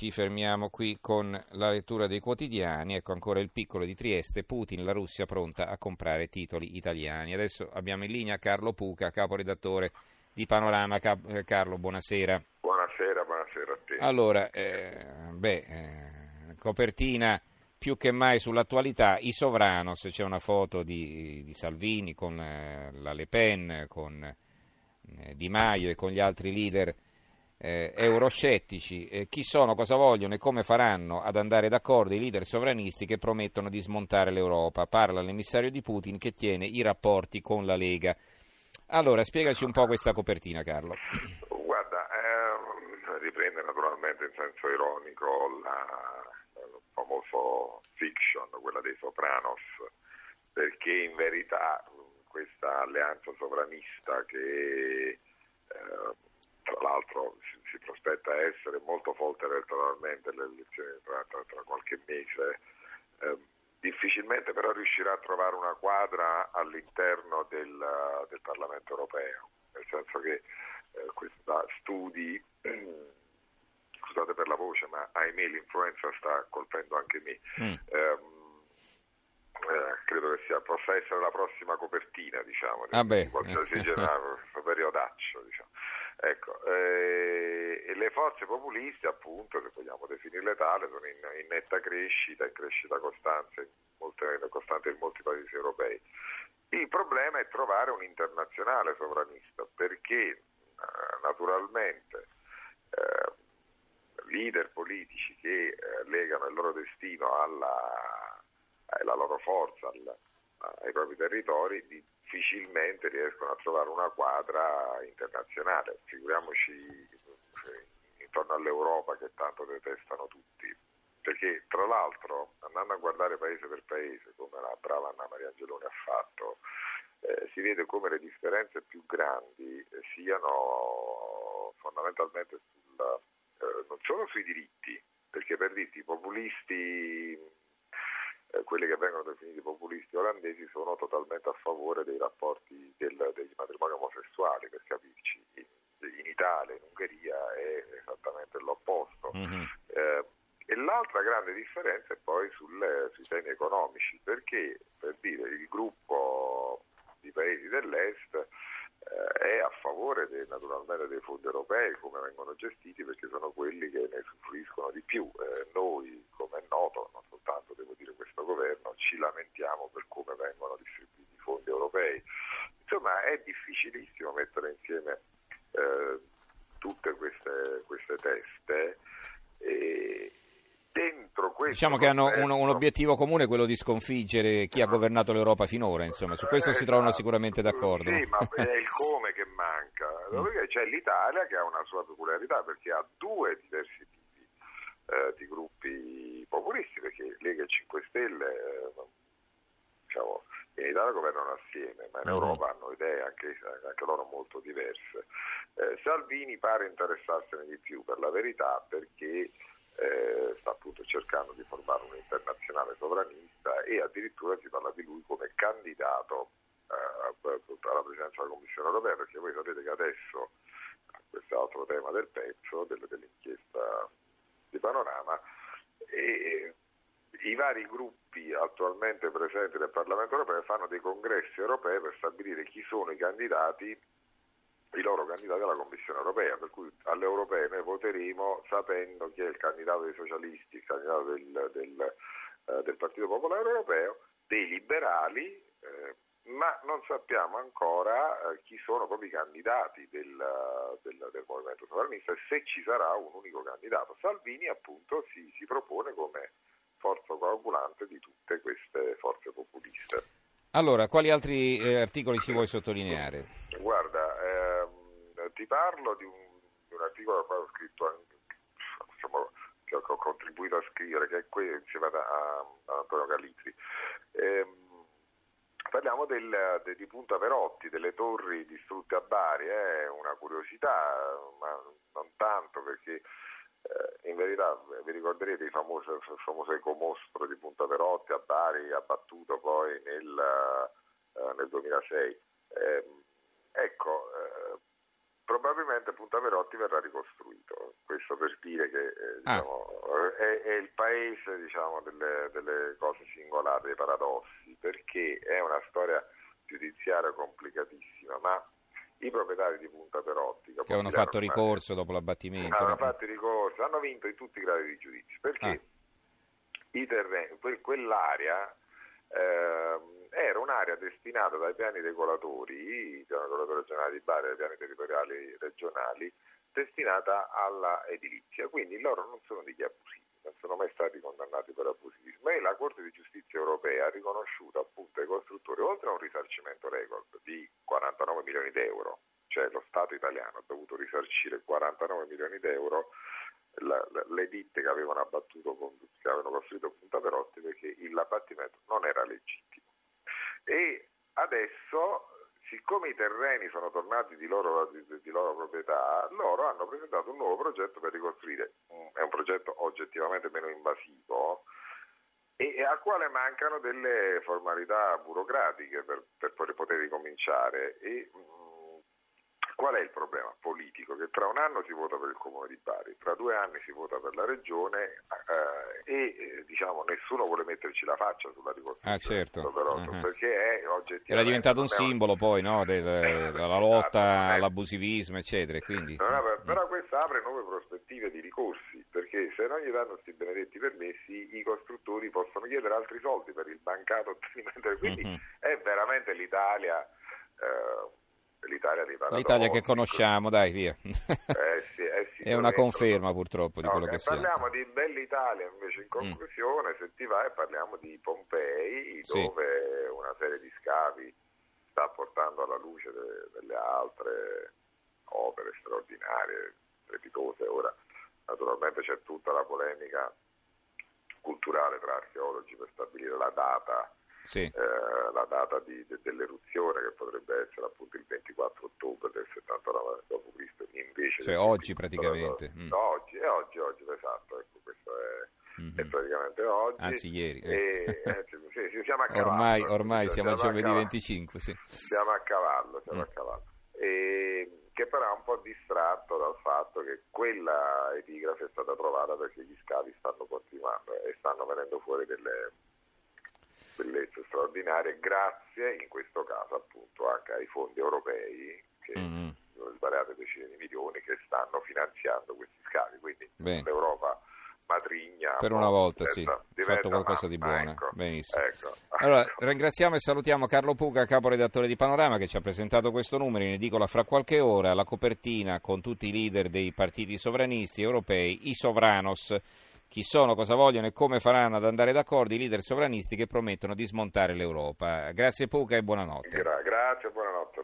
ci fermiamo qui con la lettura dei quotidiani. Ecco ancora il piccolo di Trieste. Putin, la Russia pronta a comprare titoli italiani. Adesso abbiamo in linea Carlo Puca, caporedattore di Panorama. Eh, Carlo, buonasera. Buonasera, buonasera a te. Allora, eh, beh, eh, copertina più che mai sull'attualità. I Sovranos, c'è una foto di, di Salvini con eh, la Le Pen, con eh, Di Maio e con gli altri leader eh, euroscettici, eh, chi sono, cosa vogliono e come faranno ad andare d'accordo i leader sovranisti che promettono di smontare l'Europa. Parla l'emissario di Putin che tiene i rapporti con la Lega. Allora, spiegaci un po' questa copertina, Carlo. Guarda, eh, riprende naturalmente in senso ironico la, il famoso fiction, quella dei Sopranos, perché in verità questa alleanza sovranista che eh, tra l'altro si, si, prospetta essere molto forte elettoralmente le elezioni tra, tra, tra qualche mese, eh, difficilmente però riuscirà a trovare una quadra all'interno del, del Parlamento europeo, nel senso che eh, questa studi, scusate per la voce, ma ahimè l'influenza sta colpendo anche me. Mm. Eh, credo che sia, possa essere la prossima copertina, diciamo, ah di, di qualsiasi genere, questo periodaccio, diciamo. Ecco, eh, le forze populiste, appunto, se vogliamo definirle tale, sono in, in netta crescita, in crescita costante in, molte, costante in molti paesi europei. Il problema è trovare un internazionale sovranista, perché eh, naturalmente eh, leader politici che eh, legano il loro destino alla, alla loro forza, al, ai propri territori, difficilmente riescono a trovare una quadra internazionale. Figuriamoci eh, intorno all'Europa che tanto detestano tutti. Perché tra l'altro, andando a guardare paese per paese, come la brava Anna Maria Angeloni ha fatto, eh, si vede come le differenze più grandi siano fondamentalmente sul, eh, non solo sui diritti, perché per dirti i populisti quelli che vengono definiti populisti olandesi sono totalmente a favore dei rapporti del, degli matrimoni omosessuali, per capirci. In, in, Italia, in Ungheria è esattamente l'opposto. Mm-hmm. Eh, e l'altra grande differenza è poi sulle, sui temi economici, perché per dire il gruppo di paesi dell'Est eh, è a favore dei, naturalmente dei fondi europei, come vengono gestiti, perché sono quelli che ne usufruiscono di più. Eh, noi, come è noto, non soltanto devo dire questo governo, ci lamentiamo per come vengono distribuiti i fondi europei. Insomma, è difficilissimo mettere insieme eh, tutte queste, queste teste. E, diciamo che hanno un, un, obiettivo comune quello di sconfiggere chi ha governato l'Europa finora insomma su questo si trovano sicuramente d'accordo sì ma è il come che manca c'è l'Italia che ha una sua peculiarità perché ha due diversi tipi eh, di gruppi populisti perché Lega e 5 Stelle eh, diciamo in Italia governano assieme, ma in mm-hmm. Europa hanno idee anche, anche loro molto diverse. Eh, Salvini pare interessarsene di più per la verità perché eh, sta appunto cercando di formare un internazionale sovranista e addirittura si parla di lui come candidato eh, alla presidenza della Commissione europea perché voi sapete che adesso questo è altro tema del pezzo del, dell'inchiesta di Panorama e i vari gruppi attualmente presenti nel Parlamento europeo fanno dei congressi europei per stabilire chi sono i candidati i loro candidati alla Commissione europea, per cui alle europee noi voteremo sapendo chi è il candidato dei socialisti, il candidato del, del, eh, del Partito Popolare Europeo, dei liberali, eh, ma non sappiamo ancora eh, chi sono proprio i candidati del, del, del, movimento sovranista e se ci sarà un unico candidato. Salvini appunto si, si propone come forza coagulante di tutte queste forze populiste. Allora, quali altri eh, articoli ci vuoi sottolineare? Guarda, ti parlo di un, di un articolo che ho scritto anche, insomma, che ho, contribuito a scrivere, che è qui insieme a, a Antonio Galizzi. Ehm, parliamo del, de, di Punta Perotti, delle torri distrutte a Bari, è una curiosità, ma non tanto perché eh, in verità vi ricorderete il famoso, il famoso ecomostro di Punta Perotti a Bari abbattuto poi nel, eh, nel 2006. Eh, ecco, probabilmente Punta Perotti verrà ricostruito. Questo per dire che eh, ah. diciamo, è, è, il paese diciamo, delle, delle, cose singolari, dei paradossi, perché è una storia giudiziaria complicatissima, ma i proprietari di Punta Perottica che hanno fatto ricorso dopo l'abbattimento hanno fatto ricorso, hanno vinto in tutti i gradi di giudizio perché ah. terreni, quell'area eh, era un'area destinata dai piani regolatori, i piani regolatori regionali di Bari e i piani territoriali regionali, destinata alla edilizia, quindi loro non sono degli abusivi, non sono mai stati condannati per abusivismo e la Corte di Giustizia europea ha riconosciuto appunto ai costruttori, oltre a un risarcimento record di 49 milioni di euro, cioè lo Stato italiano ha dovuto risarcire 49 milioni di euro la, la, le ditte che avevano abbattuto, che avevano costruito Punta Perotti perché l'abbattimento non era legittimo. E adesso siccome i terreni sono tornati di loro, di, di loro, proprietà, loro hanno presentato un nuovo progetto per ricostruire. È un progetto oggettivamente meno invasivo e, al quale mancano delle formalità burocratiche per, per poter ricominciare. E, Qual è il problema politico? Che tra un anno si vota per il comune di Bari, tra due anni si vota per la regione eh, e eh, diciamo, nessuno vuole metterci la faccia sulla ricostruzione. Ah, certo. uh-huh. Perché è oggettivamente... Era diventato un simbolo poi no, della eh, lotta esatto, all'abusivismo, eccetera. Quindi... No, no, però questo apre nuove prospettive di ricorsi, perché se non gli danno questi benedetti permessi, i costruttori possono chiedere altri soldi per il bancato ottenimento. Quindi uh-huh. è veramente l'Italia... Eh, l'Italia L'Italia che conosciamo, dai, via. Eh sì, eh sì, è una conferma purtroppo di no, quello che siamo. Parliamo di Bell'Italia invece in mm. conclusione, mm. se ti vai parliamo di Pompei, sì. dove una serie di scavi sta portando alla luce de, delle altre opere straordinarie, strepitose. Ora naturalmente c'è tutta la polemica culturale tra archeologi per stabilire la data sì. eh, la data di, de, dell'eruzione che potrebbe essere appunto il 24 ottobre del 79 d.C. invece cioè oggi praticamente mm. oggi, è oggi, oggi esatto ecco questo è, mm-hmm. è praticamente oggi anzi ieri eh. E, eh, sì, sì, siamo a cavallo ormai, ormai siamo, siamo a giovedì 25 sì. siamo a cavallo siamo mm. a cavallo e, che però è un po' distratto dal fatto che quella epigrafe è stata trovata perché gli scavi stanno continuando e stanno venendo fuori delle bellezze straordinarie grazie in questo caso appunto anche ai fondi europei che mm-hmm. sono svariate decine di milioni che stanno finanziando questi scavi. Quindi Beh. l'Europa matrigna per una volta sì. ha fatto qualcosa di buono ecco, benissimo. Ecco, allora ecco. ringraziamo e salutiamo Carlo Puca caporedattore di Panorama che ci ha presentato questo numero. In edicola fra qualche ora la copertina con tutti i leader dei partiti sovranisti europei i Sovranos chi sono, cosa vogliono e come faranno ad andare d'accordo i leader sovranisti che promettono di smontare l'Europa. Grazie Puca e buonanotte. Gra- grazie, buonanotte.